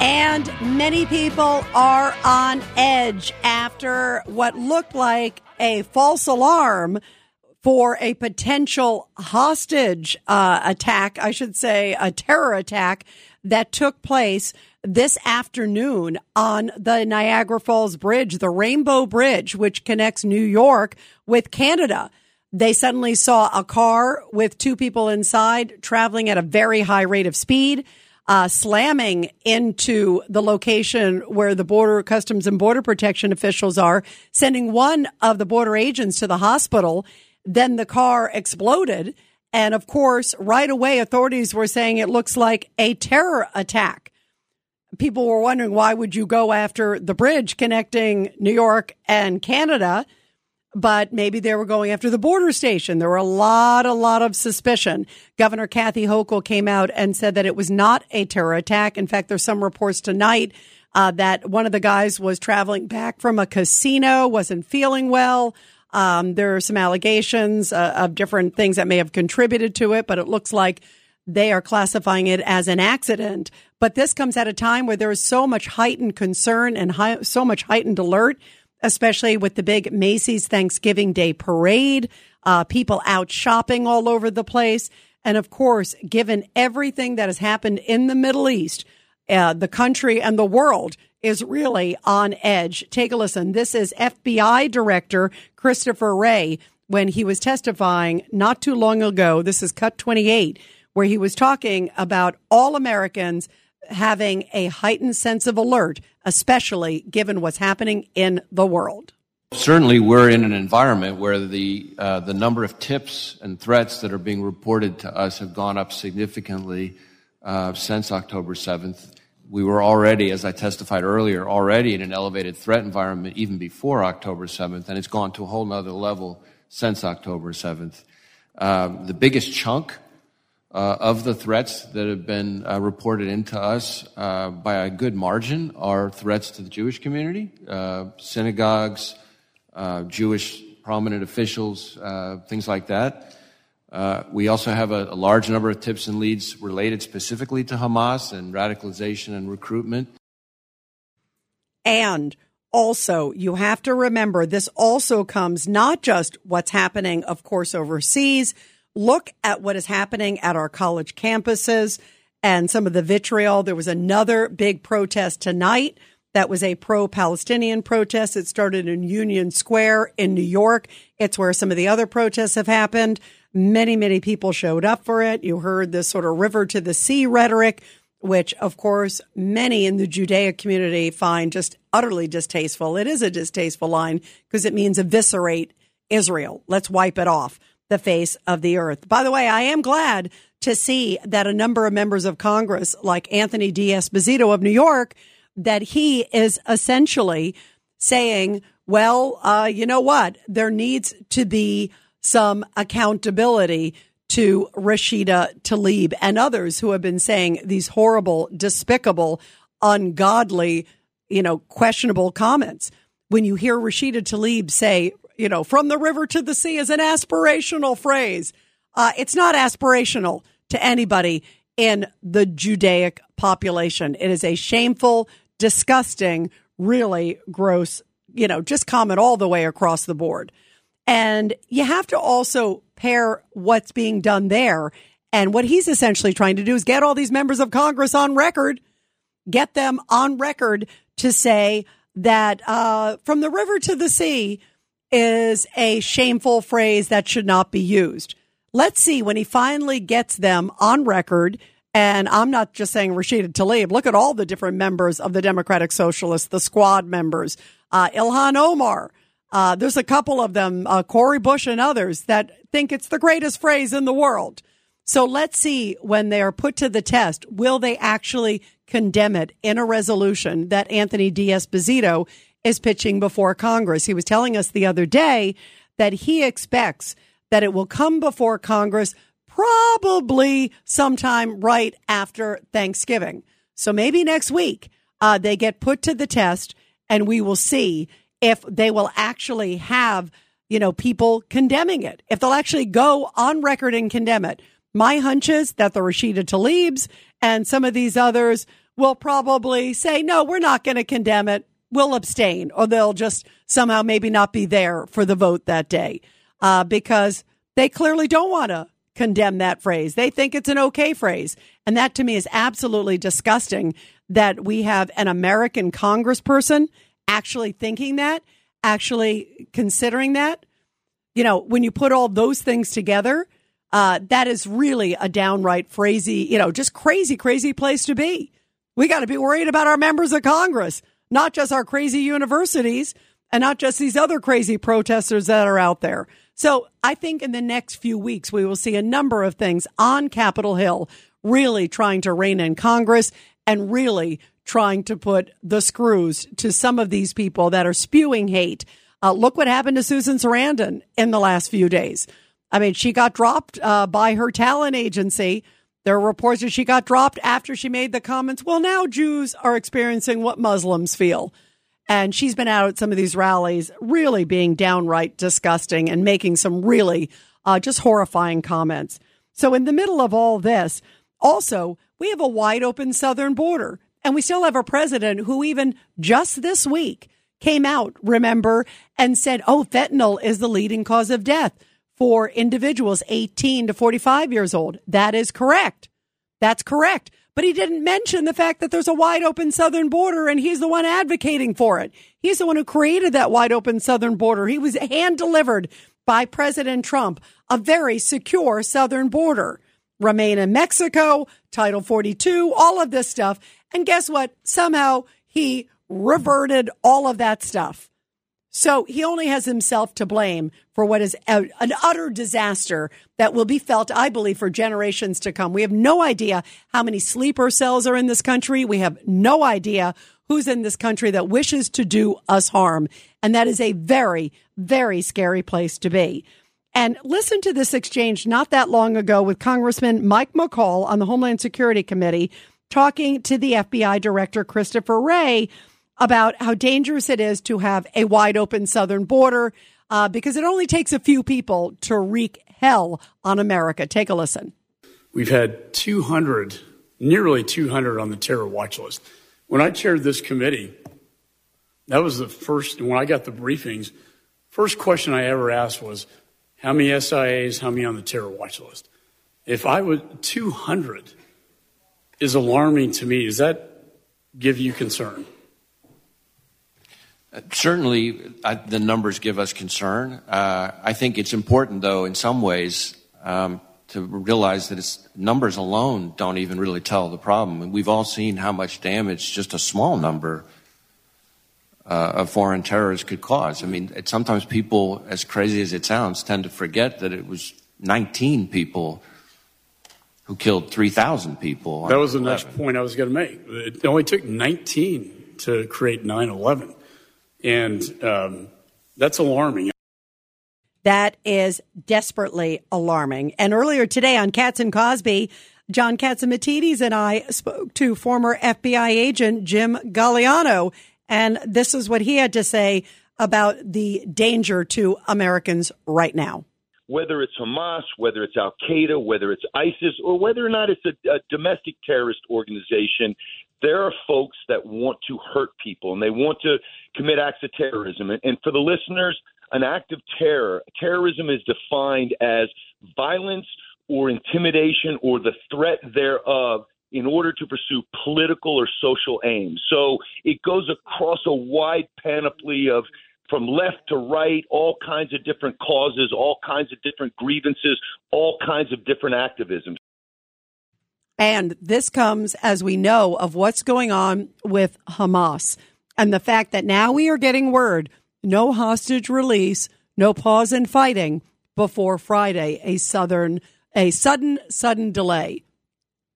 And many people are on edge after what looked like a false alarm for a potential hostage uh, attack, I should say, a terror attack that took place this afternoon on the Niagara Falls Bridge, the Rainbow Bridge, which connects New York with Canada. They suddenly saw a car with two people inside traveling at a very high rate of speed uh, slamming into the location where the border customs and border protection officials are, sending one of the border agents to the hospital. Then the car exploded. And of course, right away, authorities were saying it looks like a terror attack. People were wondering why would you go after the bridge connecting New York and Canada? But maybe they were going after the border station. There were a lot, a lot of suspicion. Governor Kathy Hochul came out and said that it was not a terror attack. In fact, there's some reports tonight uh, that one of the guys was traveling back from a casino, wasn't feeling well. Um, there are some allegations uh, of different things that may have contributed to it, but it looks like they are classifying it as an accident. But this comes at a time where there is so much heightened concern and high, so much heightened alert especially with the big Macy's Thanksgiving Day parade, uh, people out shopping all over the place. And of course, given everything that has happened in the Middle East, uh, the country and the world is really on edge. Take a listen. This is FBI Director Christopher Wray when he was testifying not too long ago. This is cut 28, where he was talking about all Americans having a heightened sense of alert, especially given what's happening in the world. Certainly, we're in an environment where the uh, the number of tips and threats that are being reported to us have gone up significantly uh, since October 7th. We were already, as I testified earlier, already in an elevated threat environment even before October 7th, and it's gone to a whole nother level since October 7th. Um, the biggest chunk uh, of the threats that have been uh, reported into us uh, by a good margin are threats to the Jewish community, uh, synagogues, uh, Jewish prominent officials, uh, things like that. we also have a, a, large number of tips and leads related specifically to Hamas and radicalization and recruitment. And also, you have to remember this also comes not just what's happening, of course, overseas look at what is happening at our college campuses and some of the vitriol. There was another big protest tonight that was a pro Palestinian protest. It started in Union Square in New York. It's where some of the other protests have happened. Many, many people showed up for it. You heard this sort of river to the sea rhetoric, which, of course, many in the Judaic community find just utterly distasteful. It is a distasteful line because it means eviscerate Israel. Let's wipe it off the face of the earth. By the way, I am glad to see that a number of members of Congress, like Anthony D'Esposito of New York, that he is essentially saying, well, uh, you know what? There needs to be some accountability to Rashida Tlaib and others who have been saying these horrible, despicable, ungodly, you know, questionable comments. When you hear Rashida Tlaib say you know, from the river to the sea is an aspirational phrase. Uh, it's not aspirational to anybody in the Judaic population. It is a shameful, disgusting, really gross, you know, just comment all the way across the board. And you have to also pair what's being done there. And what he's essentially trying to do is get all these members of Congress on record, get them on record to say that uh, from the river to the sea, is a shameful phrase that should not be used. Let's see when he finally gets them on record. And I'm not just saying Rashida Tlaib. Look at all the different members of the Democratic Socialists, the squad members, uh, Ilhan Omar. Uh, there's a couple of them, uh, Cori Bush and others that think it's the greatest phrase in the world. So let's see when they are put to the test, will they actually condemn it in a resolution that Anthony D'Esposito is pitching before Congress? He was telling us the other day that he expects that it will come before Congress probably sometime right after Thanksgiving. So maybe next week uh, they get put to the test and we will see if they will actually have, you know, people condemning it, if they'll actually go on record and condemn it. My hunch is that the Rashida Tlaibs and some of these others will probably say, no, we're not going to condemn it. We'll abstain, or they'll just somehow maybe not be there for the vote that day uh, because they clearly don't want to condemn that phrase. They think it's an okay phrase. And that to me is absolutely disgusting that we have an American congressperson actually thinking that, actually considering that. You know, when you put all those things together, uh, that is really a downright crazy, you know, just crazy, crazy place to be. We got to be worried about our members of Congress, not just our crazy universities and not just these other crazy protesters that are out there. So I think in the next few weeks, we will see a number of things on Capitol Hill really trying to rein in Congress and really trying to put the screws to some of these people that are spewing hate. Uh, look what happened to Susan Sarandon in the last few days. I mean, she got dropped uh, by her talent agency. There are reports that she got dropped after she made the comments. Well, now Jews are experiencing what Muslims feel. And she's been out at some of these rallies, really being downright disgusting and making some really uh, just horrifying comments. So, in the middle of all this, also, we have a wide open southern border. And we still have a president who, even just this week, came out, remember, and said, oh, fentanyl is the leading cause of death for individuals 18 to 45 years old. That is correct. That's correct. But he didn't mention the fact that there's a wide open southern border and he's the one advocating for it. He's the one who created that wide open southern border. He was hand delivered by President Trump, a very secure southern border. Remain in Mexico, Title 42, all of this stuff. And guess what? Somehow he reverted all of that stuff. So he only has himself to blame for what is an utter disaster that will be felt, I believe, for generations to come. We have no idea how many sleeper cells are in this country. We have no idea who's in this country that wishes to do us harm. And that is a very, very scary place to be. And listen to this exchange not that long ago with Congressman Mike McCaul on the Homeland Security Committee talking to the FBI Director Christopher Wray about how dangerous it is to have a wide open southern border uh, because it only takes a few people to wreak hell on America. Take a listen. We've had 200, nearly 200 on the terror watch list. When I chaired this committee, that was the first, when I got the briefings, first question I ever asked was, how many SIAs, how many on the terror watch list? If I would, 200 is alarming to me. Does that give you concern? Certainly, I, the numbers give us concern. Uh, I think it's important, though, in some ways, um, to realize that it's, numbers alone don't even really tell the problem. We've all seen how much damage just a small number uh, of foreign terrorists could cause. I mean, it, sometimes people, as crazy as it sounds, tend to forget that it was 19 people who killed 3,000 people. That was the next point I was going to make. It only took 19 to create 9 11. And um, that's alarming. That is desperately alarming. And earlier today on Cats and Cosby, John Catsimatidis and I spoke to former FBI agent Jim Gagliano, and this is what he had to say about the danger to Americans right now. Whether it's Hamas, whether it's Al Qaeda, whether it's ISIS, or whether or not it's a, a domestic terrorist organization, there are folks that want to hurt people and they want to commit acts of terrorism. And, for the listeners, an act of terror, terrorism is defined as violence or intimidation or the threat thereof in order to pursue political or social aims. So it goes across a wide panoply of from left to right, all kinds of different causes, all kinds of different grievances, all kinds of different activism. And this comes, as we know, of what's going on with Hamas and the fact that now we are getting word no hostage release, no pause in fighting before Friday, a southern a sudden, sudden delay.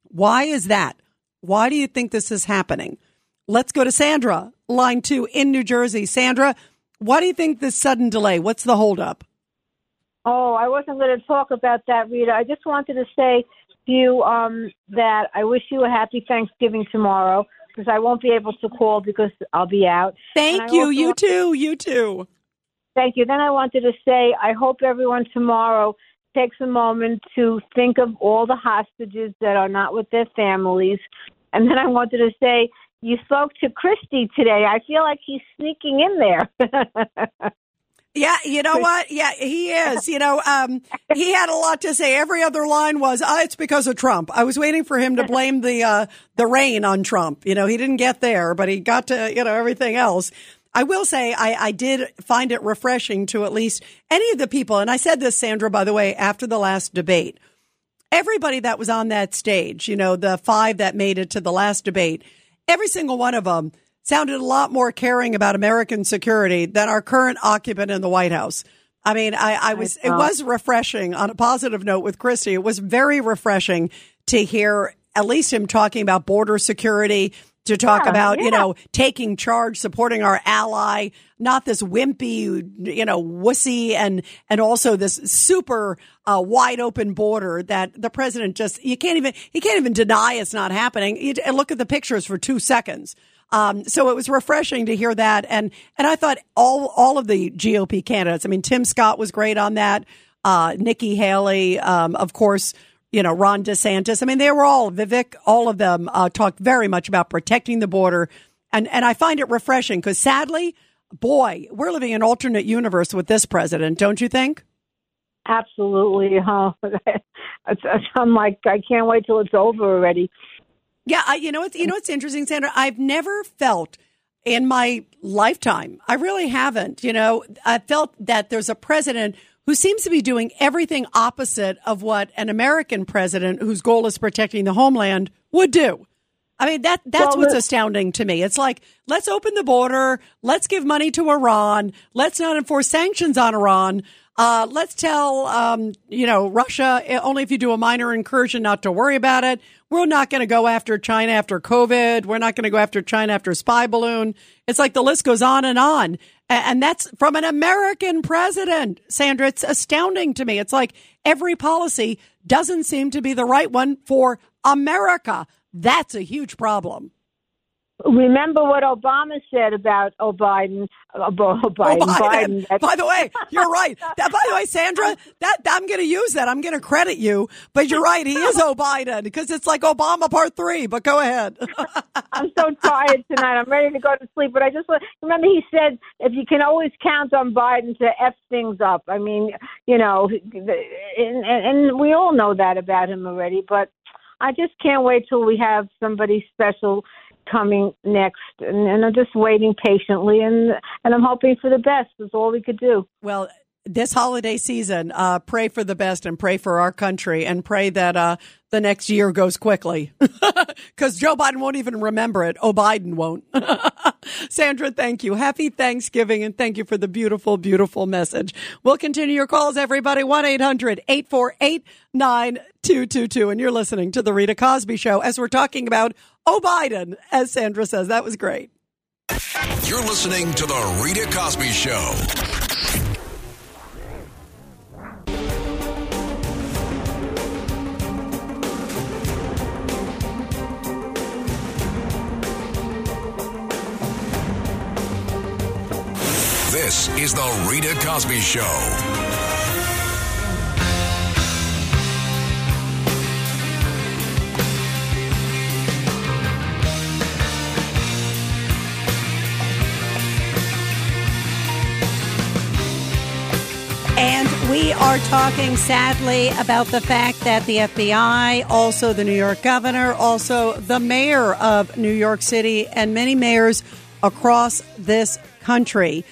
Why is that? Why do you think this is happening? Let's go to Sandra, line two in New Jersey. Sandra, why do you think this sudden delay? What's the holdup? Oh, I wasn't going to talk about that, Rita. I just wanted to say you um, that I wish you a happy Thanksgiving tomorrow because I won't be able to call because I'll be out. Thank you. You too. You too. Thank you. Then I wanted to say I hope everyone tomorrow takes a moment to think of all the hostages that are not with their families. And then I wanted to say you spoke to Christie today. I feel like he's sneaking in there. Yeah, you know what? Yeah, he is. You know, um, he had a lot to say. Every other line was, oh, "It's because of Trump." I was waiting for him to blame the uh, the rain on Trump. You know, he didn't get there, but he got to you know everything else. I will say I, I did find it refreshing to at least any of the people, and I said this, Sandra, by the way, after the last debate. Everybody that was on that stage, you know, the five that made it to the last debate, every single one of them sounded a lot more caring about American security than our current occupant in the White House. I mean, I, I was, it was refreshing on a positive note with Christie. It was very refreshing to hear at least him talking about border security, to talk Yeah, about, you know, taking charge, supporting our ally, not this wimpy, you know, wussy and, and also this super uh, wide open border that the president just, you can't even, he can't even deny it's not happening. You, and look at the pictures for two seconds. Um, so it was refreshing to hear that. And, and I thought all, all of the GOP candidates, I mean, Tim Scott was great on that. Uh, Nikki Haley, um, of course, you know, Ron DeSantis. I mean, they were all, Vivek, all of them, uh, talked very much about protecting the border. And, and I find it refreshing because sadly, boy, we're living in an alternate universe with this president, don't you think? Absolutely. Huh? I'm like, I can't wait till it's over already. Yeah, I, you know it's you know it's interesting, Sandra. I've never felt in my lifetime. I really haven't. You know, I felt that there's a president who seems to be doing everything opposite of what an American president, whose goal is protecting the homeland, would do. I mean that that's Well, what's astounding to me. It's like let's open the border, let's give money to Iran, let's not enforce sanctions on Iran. Uh, let's tell um, you know Russia eh, only if you do a minor incursion, not to worry about it. We're not going to go after China after COVID. We're not going to go after China after spy balloon. It's like the list goes on and on, and that's from an American president. Sandra, it's astounding to me. It's like every policy doesn't seem to be the right one for America. That's a huge problem. Remember what Obama said about oh, Biden, uh, Oh, Biden, Biden. Biden. By the way, you're right. That, by the way, Sandra, that I'm going to use that. I'm going to credit you. But you're right. He is O Biden because it's like Obama Part Three. But go ahead. I'm so tired tonight. I'm ready to go to sleep. But I just remember he said if you can always count on Biden to f things up. I mean, you know, and, and we all know that about him already. But I just can't wait till we have somebody special coming next, and, and I'm just waiting patiently, and and I'm hoping for the best. Is all we could do. well, this holiday season, uh, pray for the best and pray for our country and pray that uh, the next year goes quickly because Joe Biden won't even remember it. Oh, Biden won't. Sandra, thank you. Happy Thanksgiving and thank you for the beautiful, beautiful message. We'll continue your calls, everybody. 1 800 848 9222. And you're listening to The Rita Cosby Show as we're talking about Oh, Biden, as Sandra says. That was great. You're listening to The Rita Cosby Show. This is The Rita Cosby Show. And we are talking sadly about the fact that the FBI, also the New York governor, also the mayor of New York City, and many mayors across this country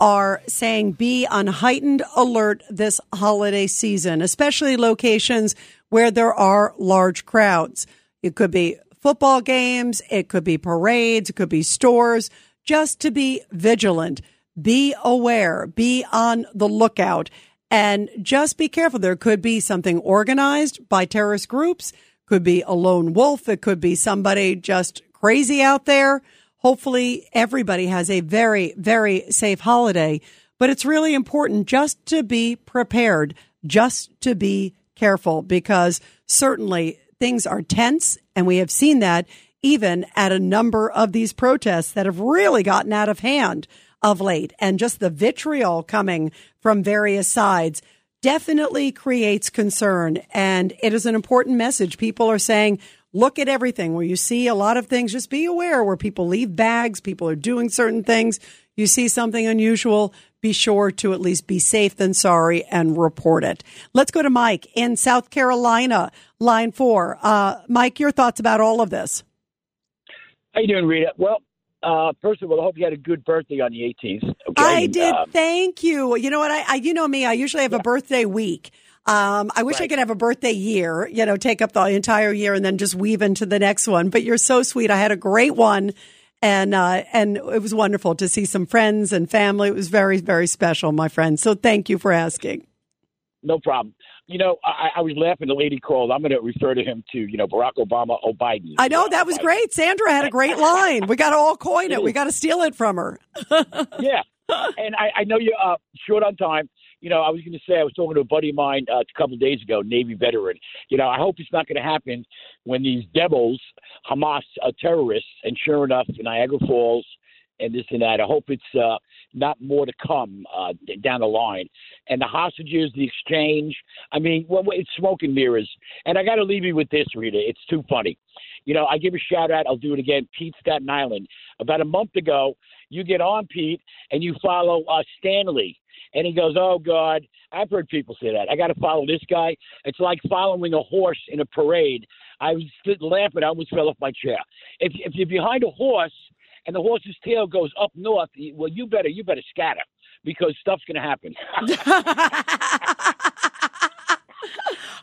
are saying be on heightened alert this holiday season, especially locations where there are large crowds. It could be football games, it could be parades, it could be stores, just to be vigilant be aware, be on the lookout. And just be careful. There could be something organized by terrorist groups, could be a lone wolf, it could be somebody just crazy out there. Hopefully, everybody has a very, very safe holiday. But it's really important just to be prepared, just to be careful, because certainly things are tense. And we have seen that even at a number of these protests that have really gotten out of hand of late. And just the vitriol coming from various sides definitely creates concern. And it is an important message. People are saying, look at everything where you see a lot of things. Just be aware where people leave bags, people are doing certain things. You see something unusual, be sure to at least be safe than sorry and report it. Let's go to Mike in South Carolina, line four. Uh, Mike, your thoughts about all of this? How you doing, Rita? Well, uh, first of all, I hope you had a good birthday on the 18th. Okay? I did. Uh, Thank you. You know what? I, I you know me. I usually have a birthday week. Um, I wish I could have a birthday year. You know, take up the entire year and then just weave into the next one. But you're so sweet. I had a great one, and uh, and it was wonderful to see some friends and family. It was very very special, my friend. So thank you for asking. no problem. You know, I, I was laughing. The lady called. I'm going to refer to him to you know Barack Obama or Biden. I know that was great. Sandra had a great line. We got to all coin it. It We got to steal it from her. Yeah, and I, I know you're uh, short on time. You know, I was going to say I was talking to a buddy of mine uh, a couple of days ago, Navy veteran. You know, I hope it's not going to happen when these devils, Hamas uh, terrorists, and sure enough, Niagara Falls and this and that. I hope it's uh, not more to come uh, down the line. And the hostages, the exchange. I mean, well, it's smoke and mirrors. And I got to leave you with this, Rita. It's too funny. You know, I give a shout out. I'll do it again. Pete Staten Island. About a month ago, you get on Pete and you follow uh, Stanley. And he goes, Oh, God. I've heard people say that. I got to follow this guy. It's like following a horse in a parade. I was laughing. I almost fell off my chair. If, if you're behind a horse and the horse's tail goes up north, well, you better you better scatter because stuff's going to happen.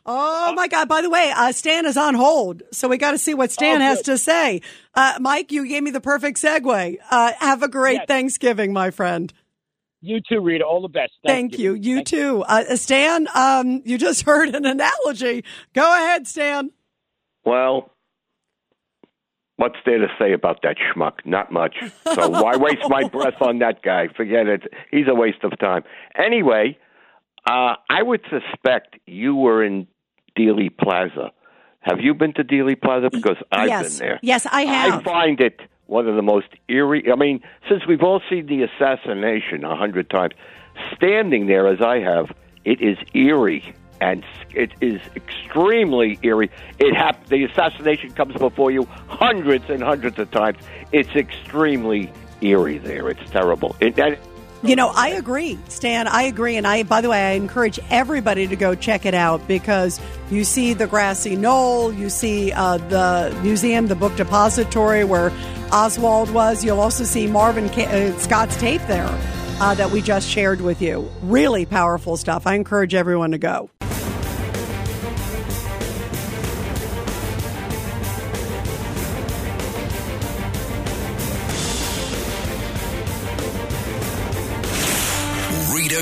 Oh my God! By the way, uh, Stan is on hold, so we got to see what Stan Oh, has to say. Uh, Mike, you gave me the perfect segue. Uh, have a great Yes. Thanksgiving, my friend. You too, Rita. All the best. Thank you. You Thank too, uh, Stan. Um, you just heard an analogy. Go ahead, Stan. Well, what's there to say about that schmuck? Not much. So why waste my breath on that guy? Forget it. He's a waste of time. Anyway, uh, I would suspect you were in Dealey Plaza. Have you been to Dealey Plaza? Because I've yes, been there. yes, I have. I find it one of the most eerie. I mean, since we've all seen the assassination a hundred times, standing there as I have, it is eerie and it is extremely eerie. It hap- The assassination comes before you hundreds and hundreds of times. It's extremely eerie there. It's terrible. It, You know, I agree, Stan. I agree. And I, by the way, I encourage everybody to go check it out because you see the grassy knoll, you see uh, the museum, the book depository where Oswald was. You'll also see Marvin Ca- uh, Scott's tape there uh, that we just shared with you. Really powerful stuff. I encourage everyone to go.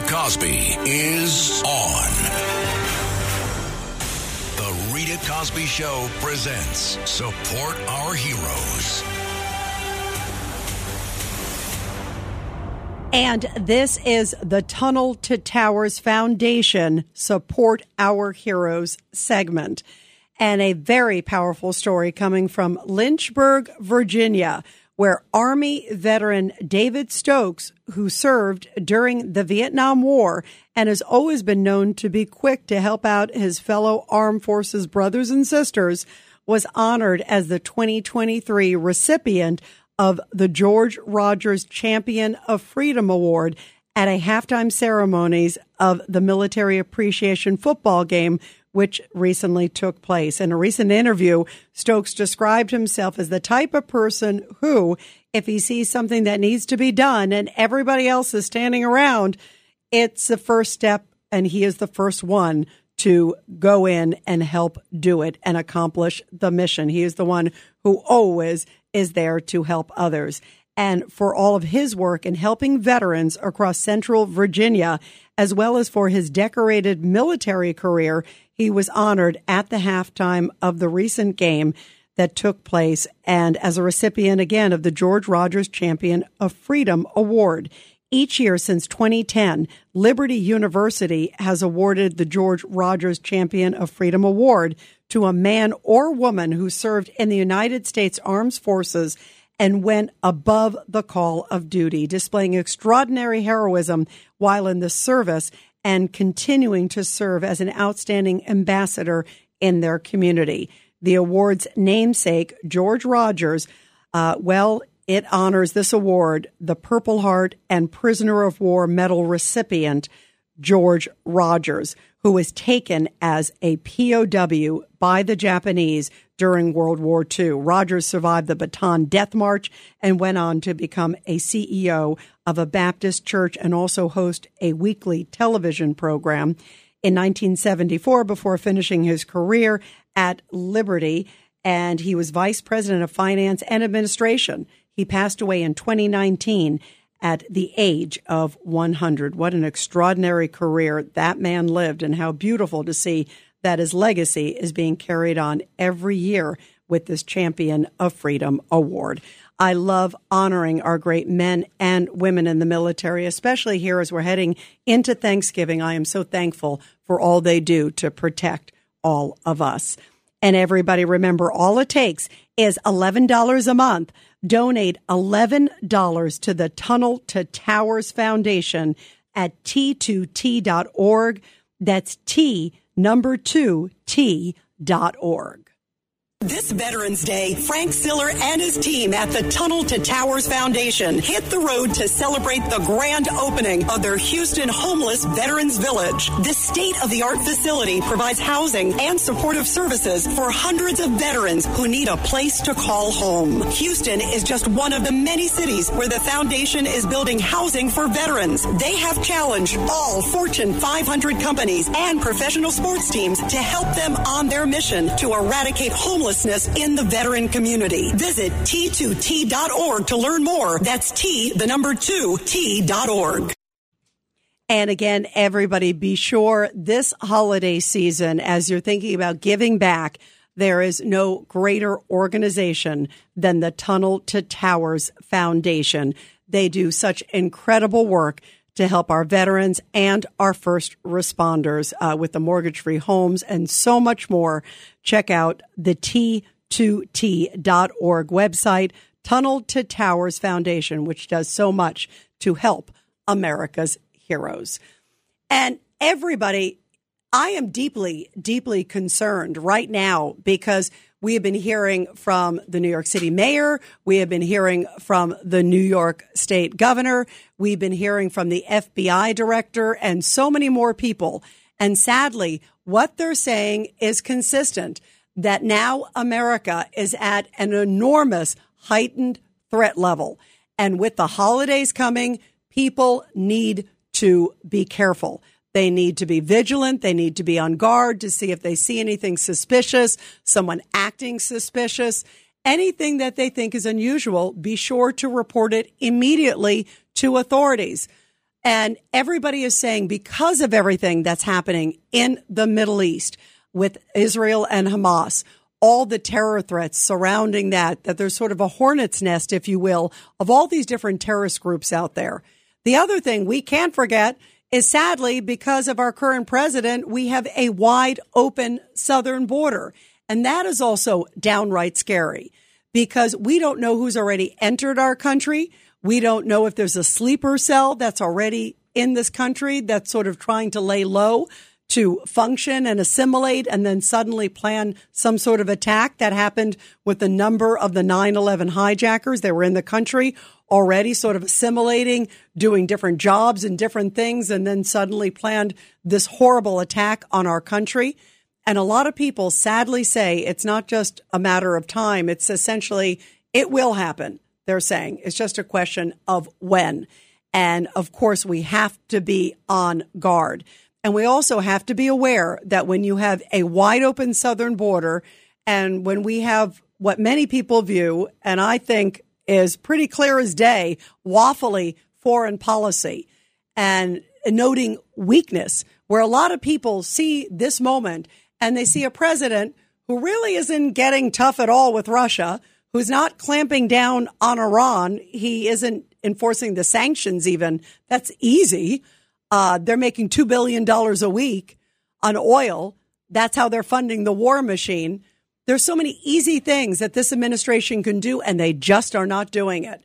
Cosby is on. The Rita Cosby Show presents Support Our Heroes. And this is the Tunnel to Towers Foundation Support Our Heroes segment. And a very powerful story coming from Lynchburg, Virginia, where Army veteran David Stokes, who served during the Vietnam War and has always been known to be quick to help out his fellow armed forces brothers and sisters, was honored as the 2023 recipient of the George Rogers Champion of Freedom Award at a halftime ceremonies of the Military Appreciation football game, which recently took place. In a recent interview, Stokes described himself as the type of person who, if he sees something that needs to be done and everybody else is standing around, it's the first step and he is the first one to go in and help do it and accomplish the mission. He is the one who always is there to help others. And for all of his work in helping veterans across central Virginia, as well as for his decorated military career. He was honored at the halftime of the recent game that took place and as a recipient again of the George Rogers Champion of Freedom Award. Each year since 2010, Liberty University has awarded the George Rogers Champion of Freedom Award to a man or woman who served in the United States Armed Forces and went above the call of duty, displaying extraordinary heroism while in the service and continuing to serve as an outstanding ambassador in their community. The award's namesake, George Rogers, uh, well, it honors this award the Purple Heart and Prisoner of War Medal recipient, George Rogers, who was taken as a POW by the Japanese during World War II. Rogers survived the Bataan Death March and went on to become a CEO of a Baptist church and also host a weekly television program. In 1974, before finishing his career at Liberty, and he was vice president of finance and administration. He passed away in 2019 at the age of 100. What an extraordinary career that man lived, and how beautiful to see that his legacy is being carried on every year with this Champion of Freedom Award. I love honoring our great men and women in the military, especially here as we're heading into Thanksgiving. I am so thankful for all they do to protect all of us. And everybody remember, all it takes is $11 a month. Donate $11 to the Tunnel to Towers Foundation at t2t.org. That's T number two T dot org. This Veterans Day, Frank Siller and his team at the Tunnel to Towers Foundation hit the road to celebrate the grand opening of their Houston Homeless Veterans Village. This state of the art facility provides housing and supportive services for hundreds of veterans who need a place to call home. Houston is just one of the many cities where the foundation is building housing for veterans. They have challenged all Fortune 500 companies and professional sports teams to help them on their mission to eradicate homelessness in the veteran community. Visit T2T.org to learn more. That's T, the number two, T.org. And again, everybody be sure this holiday season, as you're thinking about giving back, there is no greater organization than the Tunnel to Towers Foundation. They do such incredible work to help our veterans and our first responders uh, with the mortgage free homes and so much more. Check out the T2T.org website, Tunnel to Towers Foundation, which does so much to help America's heroes. And everybody, I am deeply, deeply concerned right now because we have been hearing from the New York City mayor. We have been hearing from the New York state governor. We've been hearing from the FBI director and so many more people. And sadly, what they're saying is consistent that now America is at an enormous heightened threat level. And with the holidays coming, people need to be careful. They need to be vigilant. They need to be on guard to see if they see anything suspicious, someone acting suspicious, anything that they think is unusual. Be sure to report it immediately to authorities. And everybody is saying because of everything that's happening in the Middle East with Israel and Hamas, all the terror threats surrounding that, that there's sort of a hornet's nest, if you will, of all these different terrorist groups out there. The other thing we can't forget is sadly because of our current president, we have a wide open southern border. And that is also downright scary because we don't know who's already entered our country. We don't know if there's a sleeper cell that's already in this country that's sort of trying to lay low to function and assimilate and then suddenly plan some sort of attack that happened with a number of the 9-11 hijackers. They were in the country already sort of assimilating, doing different jobs and different things, and then suddenly planned this horrible attack on our country. And a lot of people sadly say it's not just a matter of time. It's essentially, it will happen. They're saying it's just a question of when. And of course, we have to be on guard. And we also have to be aware that when you have a wide open southern border and when we have what many people view, and I think is pretty clear as day, waffly foreign policy and noting weakness, where a lot of people see this moment and they see a president who really isn't getting tough at all with Russia, who's not clamping down on Iran. He isn't enforcing the sanctions, even. That's easy. Uh, they're making $2 billion a week on oil. That's how they're funding the war machine. There's so many easy things that this administration can do, and they just are not doing it.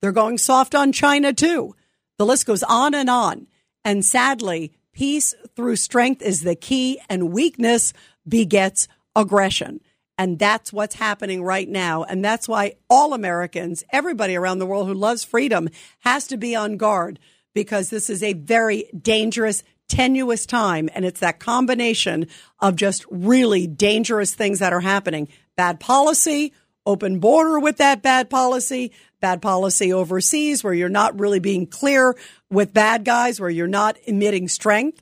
They're going soft on China, too. The list goes on and on. And sadly, peace through strength is the key, and weakness begets aggression. And that's what's happening right now. And that's why all Americans, everybody around the world who loves freedom, has to be on guard because this is a very dangerous, tenuous time. And it's that combination of just really dangerous things that are happening bad policy, open border with that bad policy, bad policy overseas where you're not really being clear with bad guys, where you're not emitting strength.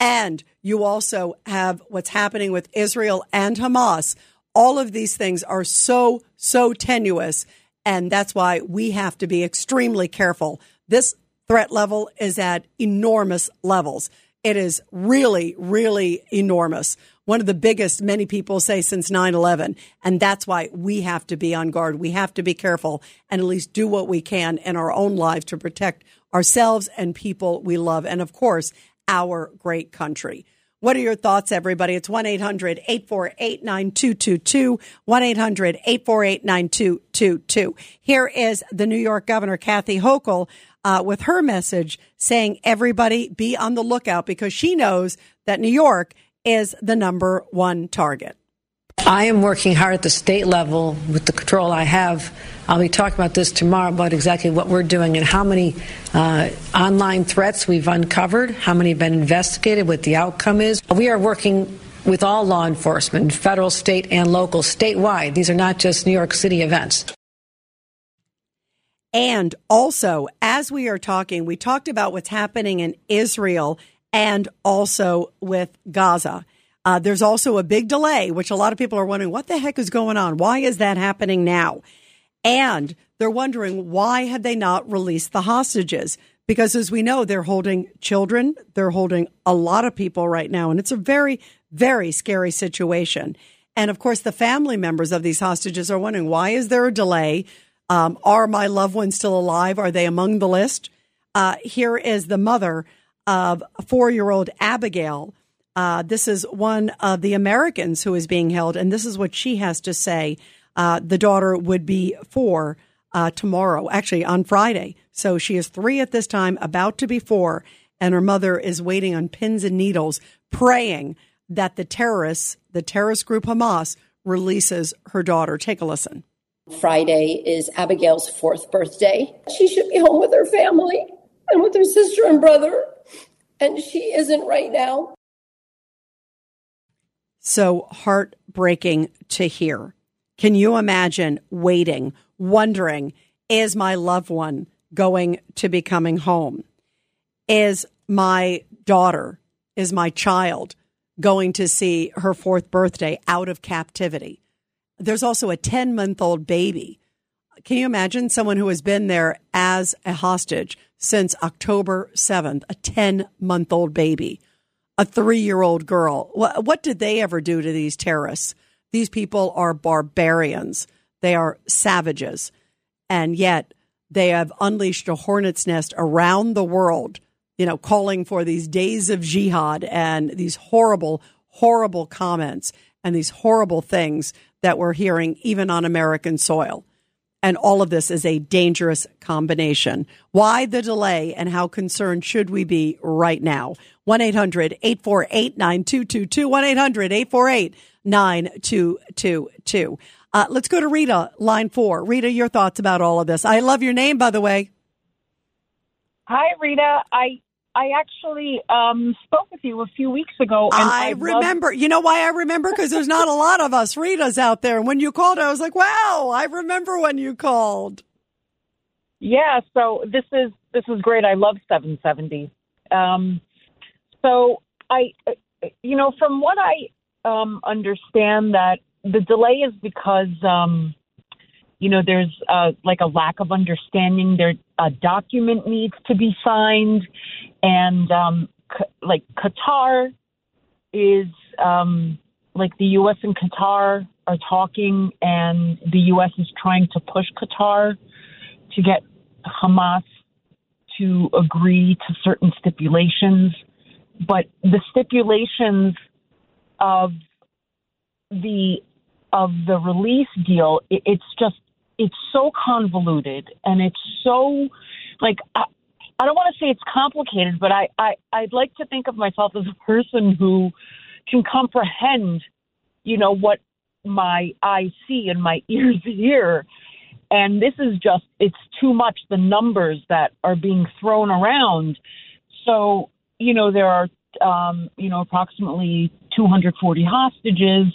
And you also have what's happening with Israel and Hamas. All of these things are so, so tenuous. And that's why we have to be extremely careful. This threat level is at enormous levels. It is really, really enormous. One of the biggest, many people say, since 9 11. And that's why we have to be on guard. We have to be careful and at least do what we can in our own lives to protect ourselves and people we love. And of course, our great country. What are your thoughts, everybody? It's 1 800 848 9222. 1 800 848 9222. Here is the New York Governor, Kathy Hochul, uh, with her message saying, everybody be on the lookout because she knows that New York is the number one target. I am working hard at the state level with the control I have. I'll be talking about this tomorrow about exactly what we're doing and how many uh, online threats we've uncovered, how many have been investigated, what the outcome is. We are working with all law enforcement, federal, state, and local, statewide. These are not just New York City events. And also, as we are talking, we talked about what's happening in Israel and also with Gaza. Uh, there's also a big delay, which a lot of people are wondering what the heck is going on? Why is that happening now? And they're wondering why have they not released the hostages? Because as we know, they're holding children, they're holding a lot of people right now, and it's a very, very scary situation. And of course, the family members of these hostages are wondering why is there a delay? Um, are my loved ones still alive? Are they among the list? Uh, here is the mother of four year old Abigail uh, this is one of the Americans who is being held, and this is what she has to say. Uh, the daughter would be four uh, tomorrow, actually on Friday. So she is three at this time, about to be four, and her mother is waiting on pins and needles, praying that the terrorists, the terrorist group Hamas, releases her daughter. Take a listen. Friday is Abigail's fourth birthday. She should be home with her family and with her sister and brother, and she isn't right now so heartbreaking to hear. Can you imagine waiting, wondering, is my loved one going to be coming home? Is my daughter, is my child going to see her fourth birthday out of captivity? There's also a 10 month old baby. Can you imagine someone who has been there as a hostage since October 7th, a 10 month old baby? a three year old girl. What, what did they ever do to these terrorists? These people are barbarians. They are savages. And yet they have unleashed a hornet's nest around the world, you know, calling for these days of jihad and these horrible, horrible comments and these horrible things that we're hearing even on American soil. And all of this is a dangerous combination. Why the delay and how concerned should we be right now? 1 800 848 9222. 1 800 848 9222. Uh, let's go to Rita, line four. Rita, your thoughts about all of this. I love your name, by the way. Hi, Rita. I I actually um, spoke with you a few weeks ago. And I, I remember. Loved- you know why I remember? Because there's not a lot of us Ritas out there. And when you called, I was like, "Wow, I remember when you called." Yeah. So this is this is great. I love 770. Um, so I, you know, from what I um, understand, that the delay is because um, you know, there's uh, like a lack of understanding. There, a document needs to be signed, and um, c- like Qatar is um, like the U.S. and Qatar are talking, and the U.S. is trying to push Qatar to get Hamas to agree to certain stipulations, but the stipulations of the of the release deal, it's just it's so convoluted and it's so like I, I don't want to say it's complicated, but I, I I'd like to think of myself as a person who can comprehend, you know, what my eyes see and my ears hear. And this is just, it's too much the numbers that are being thrown around. So, you know, there are, um, you know, approximately 240 hostages.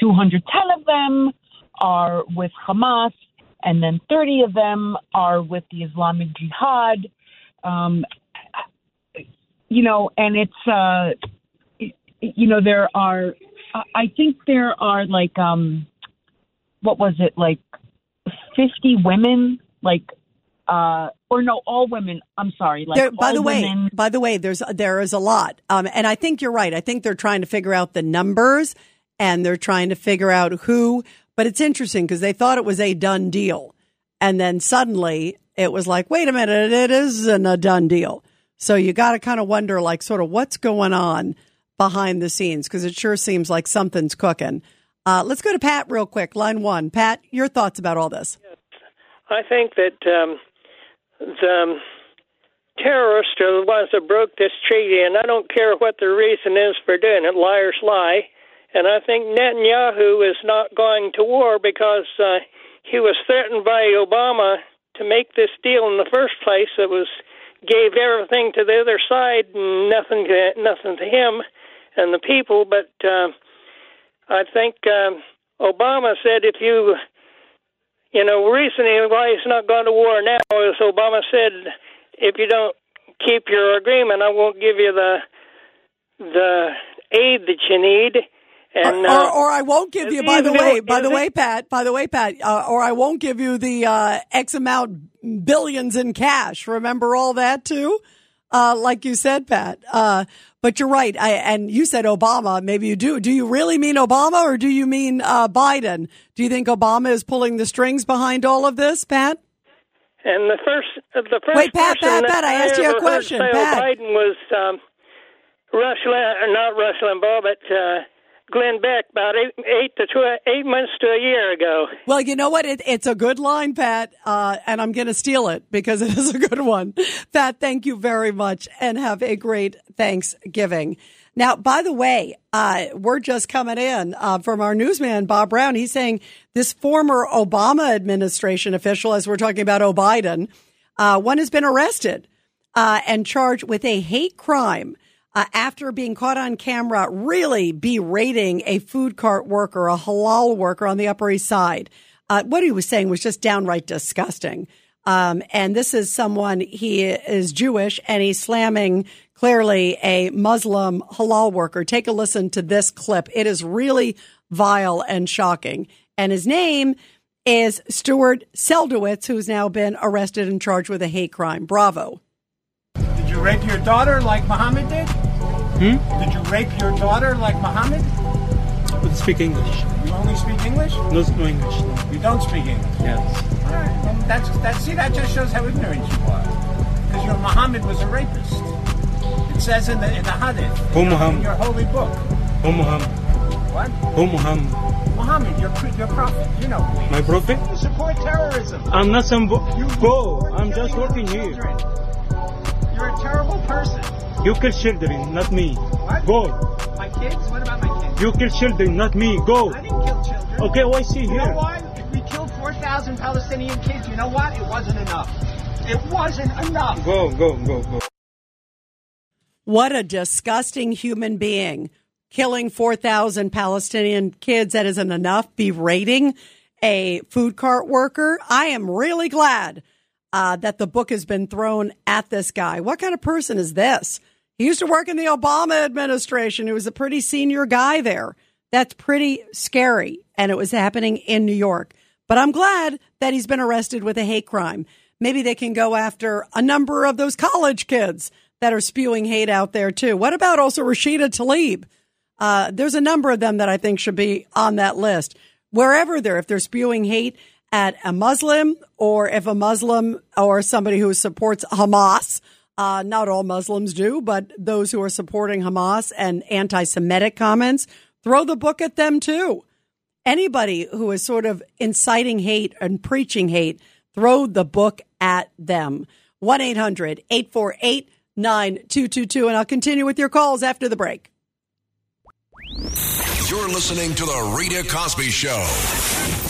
210 of them are with Hamas, and then 30 of them are with the Islamic Jihad. Um, you know, and it's, uh, you know, there are, I think there are like, um, what was it, like 50 women, like, uh, or no, all women. I'm sorry. Like, There- by all the way, women- by the way, there's there is a lot, um, and I think you're right. I think they're trying to figure out the numbers, and they're trying to figure out who. But it's interesting because they thought it was a done deal, and then suddenly it was like, wait a minute, it isn't a done deal. So you got to kind of wonder, like, sort of what's going on behind the scenes because it sure seems like something's cooking. Uh, let's go to Pat real quick, line one. Pat, your thoughts about all this? I think that um, the um, terrorists are the ones that broke this treaty, and I don't care what the reason is for doing it. Liars lie. And I think Netanyahu is not going to war because uh, he was threatened by Obama to make this deal in the first place. That was gave everything to the other side, and nothing to nothing to him and the people. But uh, I think um, Obama said if you you know, recently why he's not going to war now is Obama said, if you don't keep your agreement, I won't give you the the aid that you need. And or, uh, or, or I won't give you. By the way, though- by the it- way, Pat. By the way, Pat. Uh, or I won't give you the uh, X amount billions in cash. Remember all that too, uh, like you said, Pat. Uh, but you're right. I, and you said Obama. Maybe you do. Do you really mean Obama, or do you mean uh, Biden? Do you think Obama is pulling the strings behind all of this, Pat? And the first, uh, the first Wait, Pat, Pat, Pat, I asked you a question, Pat. Biden was um, Rush, or not Rush Limbaugh, but uh, Glenn Beck, about eight, eight to tw- eight months to a year ago. Well, you know what? It, it's a good line, Pat, uh, and I'm going to steal it because it is a good one. Pat, thank you very much and have a great Thanksgiving. Now, by the way, uh, we're just coming in uh, from our newsman, Bob Brown. He's saying this former Obama administration official, as we're talking about O'Biden, uh, one has been arrested uh, and charged with a hate crime uh, after being caught on camera really berating a food cart worker, a halal worker on the Upper East Side. Uh, what he was saying was just downright disgusting. Um, and this is someone, he is Jewish and he's slamming clearly a Muslim halal worker. Take a listen to this clip. It is really vile and shocking. And his name is Stuart Seldowitz, who's now been arrested and charged with a hate crime. Bravo. You rape your daughter like Muhammad did? Hmm? Did you rape your daughter like Muhammad? But speak English. You only speak English? No, no English. No. You don't speak English. Yes. All right. Well, that's that. See, that just shows how ignorant you are. Because your Muhammad was a rapist. It says in the in the Hadith. Who Muhammad? In your holy book. Oh Muhammad. What? Oh Muhammad. Muhammad, your your prophet. You know. who is. My prophet? You support terrorism. I'm not some bo- You go. I'm just working little here. Children. You're a terrible person. You kill children, not me. What? Go. My kids? What about my kids? You kill children, not me. Go. I didn't kill children. Okay, oh, I see You here. know what? If we killed 4,000 Palestinian kids, you know what? It wasn't enough. It wasn't enough. Go, go, go, go. What a disgusting human being. Killing 4,000 Palestinian kids, that isn't enough. Berating a food cart worker. I am really glad uh, that the book has been thrown at this guy. What kind of person is this? He used to work in the Obama administration. He was a pretty senior guy there. That's pretty scary. And it was happening in New York. But I'm glad that he's been arrested with a hate crime. Maybe they can go after a number of those college kids that are spewing hate out there too. What about also Rashida Tlaib? Uh, there's a number of them that I think should be on that list. Wherever they're, if they're spewing hate at a Muslim or if a Muslim or somebody who supports Hamas, uh, not all Muslims do, but those who are supporting Hamas and anti Semitic comments, throw the book at them too. Anybody who is sort of inciting hate and preaching hate, throw the book at them. 1 800 848 9222. And I'll continue with your calls after the break. You're listening to The Rita Cosby Show.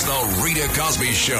It's The Rita Cosby Show.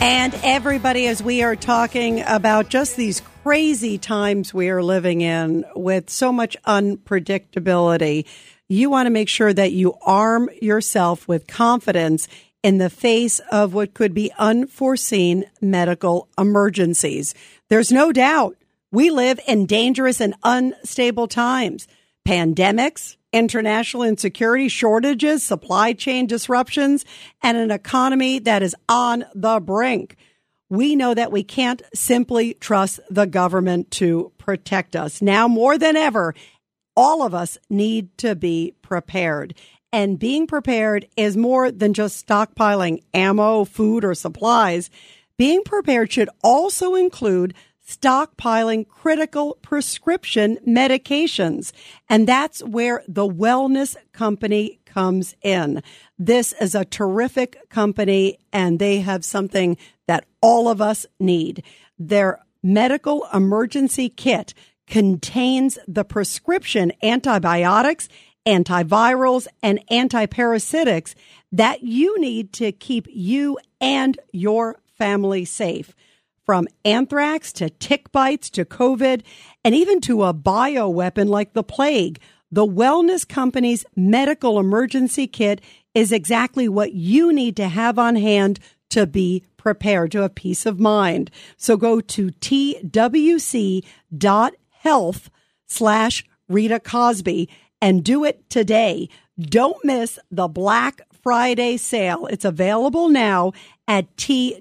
And everybody, as we are talking about just these crazy times we are living in with so much unpredictability, you want to make sure that you arm yourself with confidence in the face of what could be unforeseen medical emergencies. There's no doubt we live in dangerous and unstable times. Pandemics, international insecurity, shortages, supply chain disruptions, and an economy that is on the brink. We know that we can't simply trust the government to protect us. Now more than ever, all of us need to be prepared. And being prepared is more than just stockpiling ammo, food, or supplies. Being prepared should also include stockpiling critical prescription medications. And that's where the Wellness Company comes in. This is a terrific company and they have something that all of us need. Their medical emergency kit contains the prescription antibiotics, antivirals, and antiparasitics that you need to keep you and your family safe from anthrax to tick bites to COVID and even to a bioweapon like the plague. The Wellness Company's medical emergency kit is exactly what you need to have on hand to be prepared, to have peace of mind. So go to twc.health slash Rita Cosby and do it today. Don't miss the Black Friday sale. It's available now at twc.health,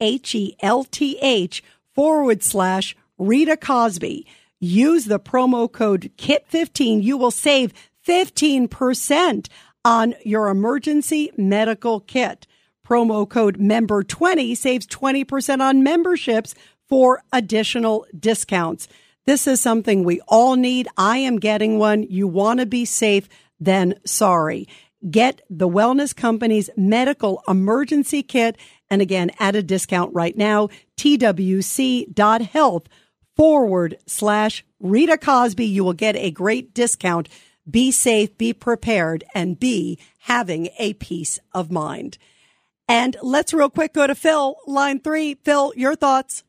H E L T H forward slash Rita Cosby. Use the promo code KIT15. You will save 15% on your emergency medical kit. Promo code member 20 saves 20% on memberships for additional discounts. This is something we all need. I am getting one. You want to be safe, then sorry. Get the Wellness Company's medical emergency kit. And again, at a discount right now, twc.health forward slash Rita Cosby. You will get a great discount. Be safe, be prepared, and be having a peace of mind. And let's real quick go to Phil, line three. Phil, your thoughts.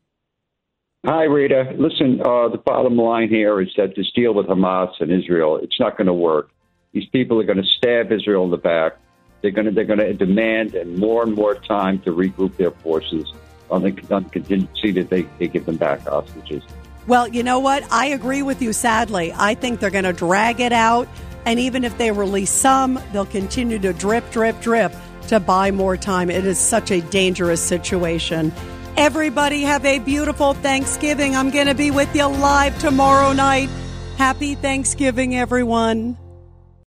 Hi, Rita. Listen, uh, the bottom line here is that this deal with Hamas and Israel, it's not going to work. These people are going to stab Israel in the back. They're going to they're going to demand and more and more time to regroup their forces on the, on the contingency that they, they give them back hostages. Well, you know what? I agree with you, sadly. I think they're going to drag it out. And even if they release some, they'll continue to drip, drip, drip to buy more time. It is such a dangerous situation. Everybody have a beautiful Thanksgiving. I'm going to be with you live tomorrow night. Happy Thanksgiving, everyone.